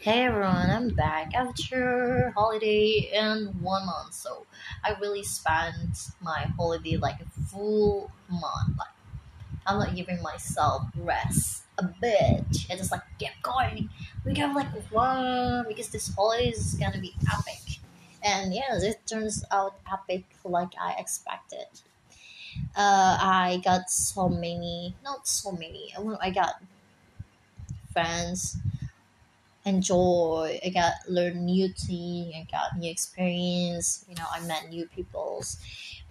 Hey everyone, I'm back after holiday in one month. So I really spent my holiday like a full month. Like I'm not giving myself rest a bit. I just like get going. We got like one because this holiday is gonna be epic. And yeah, it turns out epic like I expected. Uh, I got so many, not so many. I got friends enjoy i got learn new thing i got new experience you know i met new peoples.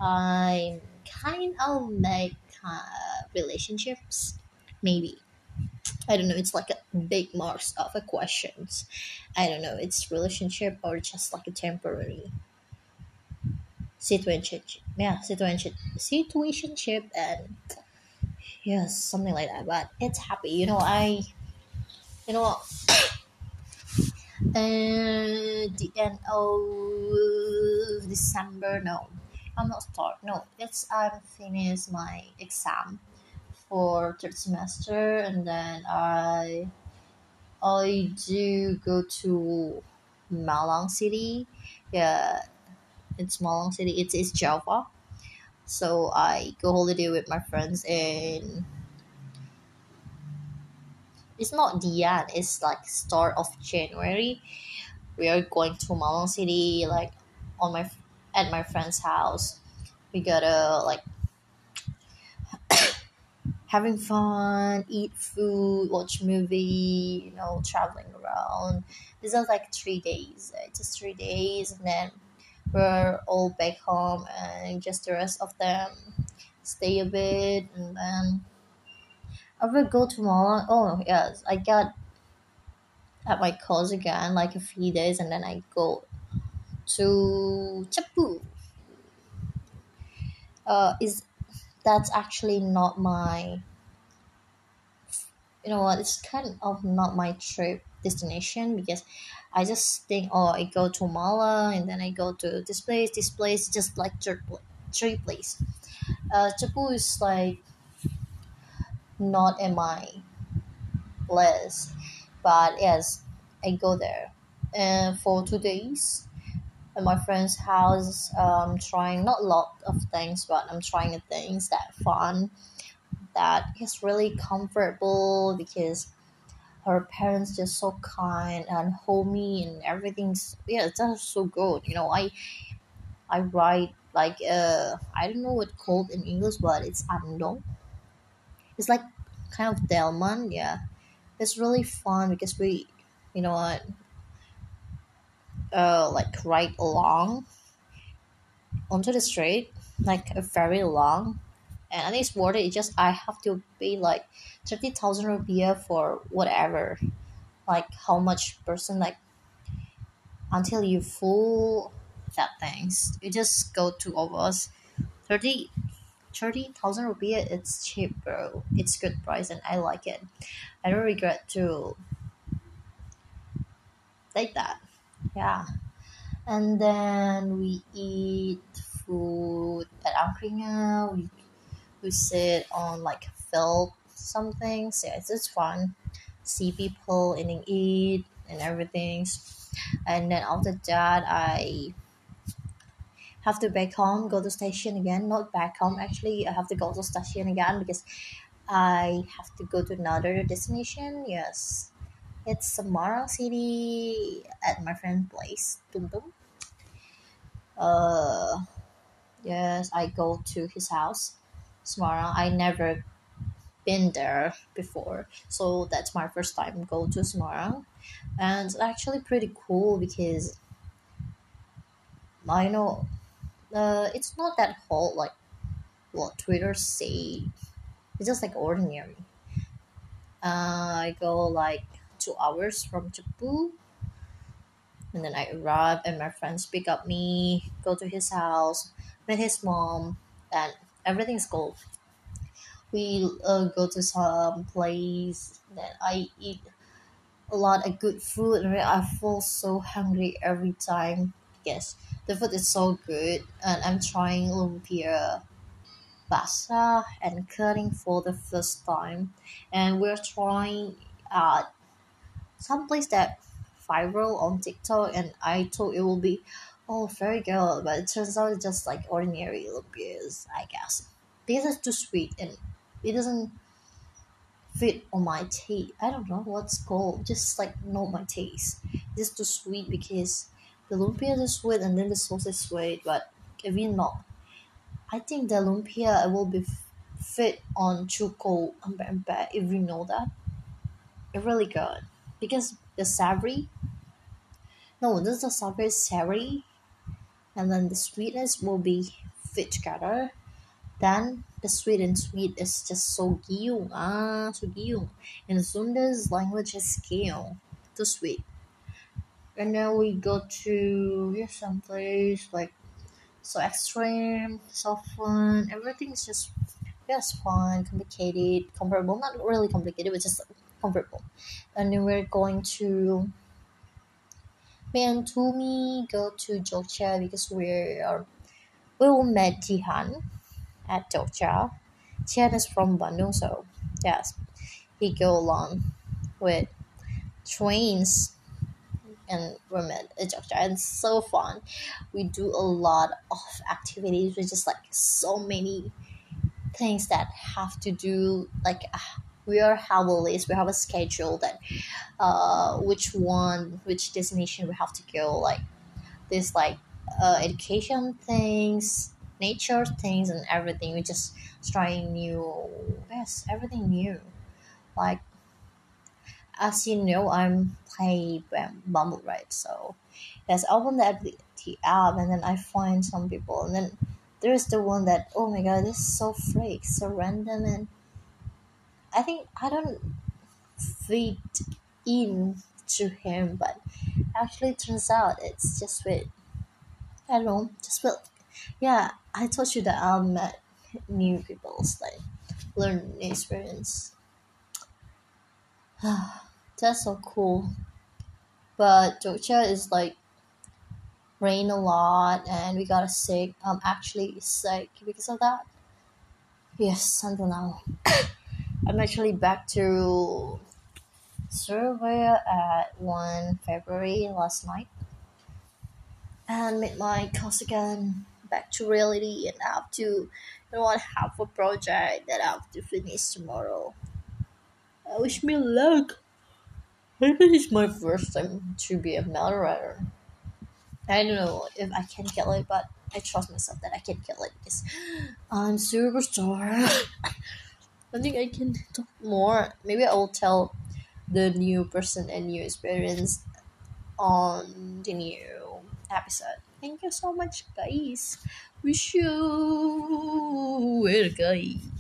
I kind of make uh, relationships maybe. I don't know it's like a big marks of a questions. I don't know it's relationship or just like a temporary situation yeah situation situationship and yes something like that but it's happy. You know i you know uh, the end of December. No, I'm not start. No, it's I'm finished my exam for third semester, and then I I do go to Malang City. Yeah, it's Malang City. It's it's Java. So I go holiday with my friends and it's not the end it's like start of january. We are going to Malang City like on my at my friend's house. We gotta like having fun eat food watch movie you know traveling around. This is like three days. It's just three days and then we're all back home and just the rest of them stay a bit and then I will go tomorrow. Oh yes, I got at my course again like a few days, and then I go to Cepu. Uh, is that's actually not my. You know what? It's kind of not my trip destination because I just think, oh, I go to Malang and then I go to this place, this place, just like three place. Uh, Cepu is like not in my list. But yes, I go there. And for two days at my friend's house, um trying not a lot of things, but I'm trying the things that fun that is really comfortable because her parents just so kind and homey and everything's yeah, it's just so good. You know, I I write like uh I don't know what called in English, but it's andong it's like kind of Delman, yeah. It's really fun because we, you know what, uh, like ride along onto the street, like a very long, and I think it's worth it. It's just I have to pay like thirty thousand rupiah for whatever, like how much person like until you full that things. You just go to us thirty thirty thousand rupiah it's cheap bro it's good price and i like it i don't regret to take that yeah and then we eat food at Angkringan. We we sit on like felt something. So it's just fun. See people eating eat and everything. And then after that I have to back home, go to station again. Not back home actually. I have to go to station again because I have to go to another destination. Yes, it's Semarang City at my friend's place. Tum Tum. Uh, yes, I go to his house, Semarang. I never been there before, so that's my first time go to Semarang, and it's actually pretty cool because I know uh, it's not that whole like what Twitter say. It's just like ordinary. Uh, I go like two hours from Cepu, and then I arrive, and my friends pick up me, go to his house, meet his mom, and everything's cool. We uh, go to some place that I eat a lot of good food, and I feel so hungry every time. Yes, the food is so good, and I'm trying lumpia pasta and curry for the first time, and we're trying uh some place that viral on TikTok, and I thought it will be, oh, very good, but it turns out it's just like ordinary lumpias, I guess. Because it's too sweet and it doesn't fit on my taste. I don't know what's called, just like not my taste. It's too sweet because the lumpia is sweet and then the sauce is sweet, but you not, I think the lumpia will be fit on chuko if you know that. It's really good because the savory. No, this is the savory savory, and then the sweetness will be fit together. Then the sweet and sweet is just so giyong ah so giyong. In Sunda's language is giyong, too sweet. And then we go to yeah, some place like so extreme, so fun. Everything's just just fun, complicated, comfortable. Not really complicated, but just comfortable. And then we're going to me and Tumi go to Jogja because we are we will meet Jihan at Jogja. Jihan is from Bandung, so yes, he go along with trains and met at Jogja. And so fun. We do a lot of activities. We just like so many things that have to do like uh, we are have a list we have a schedule that uh which one which destination we have to go like this like uh, education things nature things and everything we just trying new yes everything new like as you know i'm play bumble right? So yes open the, app and then i find some people and then there's the one that oh my god this is so freak so random and i think i don't fit in to him but actually turns out it's just with i don't know just with yeah i told you that i met new people like learn new experience that's so cool but Jogja is like rain a lot and we got sick. I'm actually sick because of that. Yes, until now. I'm actually back to Surabaya at 1 February last night and met my course again back to reality and I have to you know I have a project that I have to finish tomorrow. I wish me luck. Think it's my first time to be a mail writer. I don't know if I can kill it, but I trust myself that I can kill it because I'm super superstar. I think I can talk more. Maybe I will tell the new person and new experience on the new episode. Thank you so much, guys. Wish you well, guys.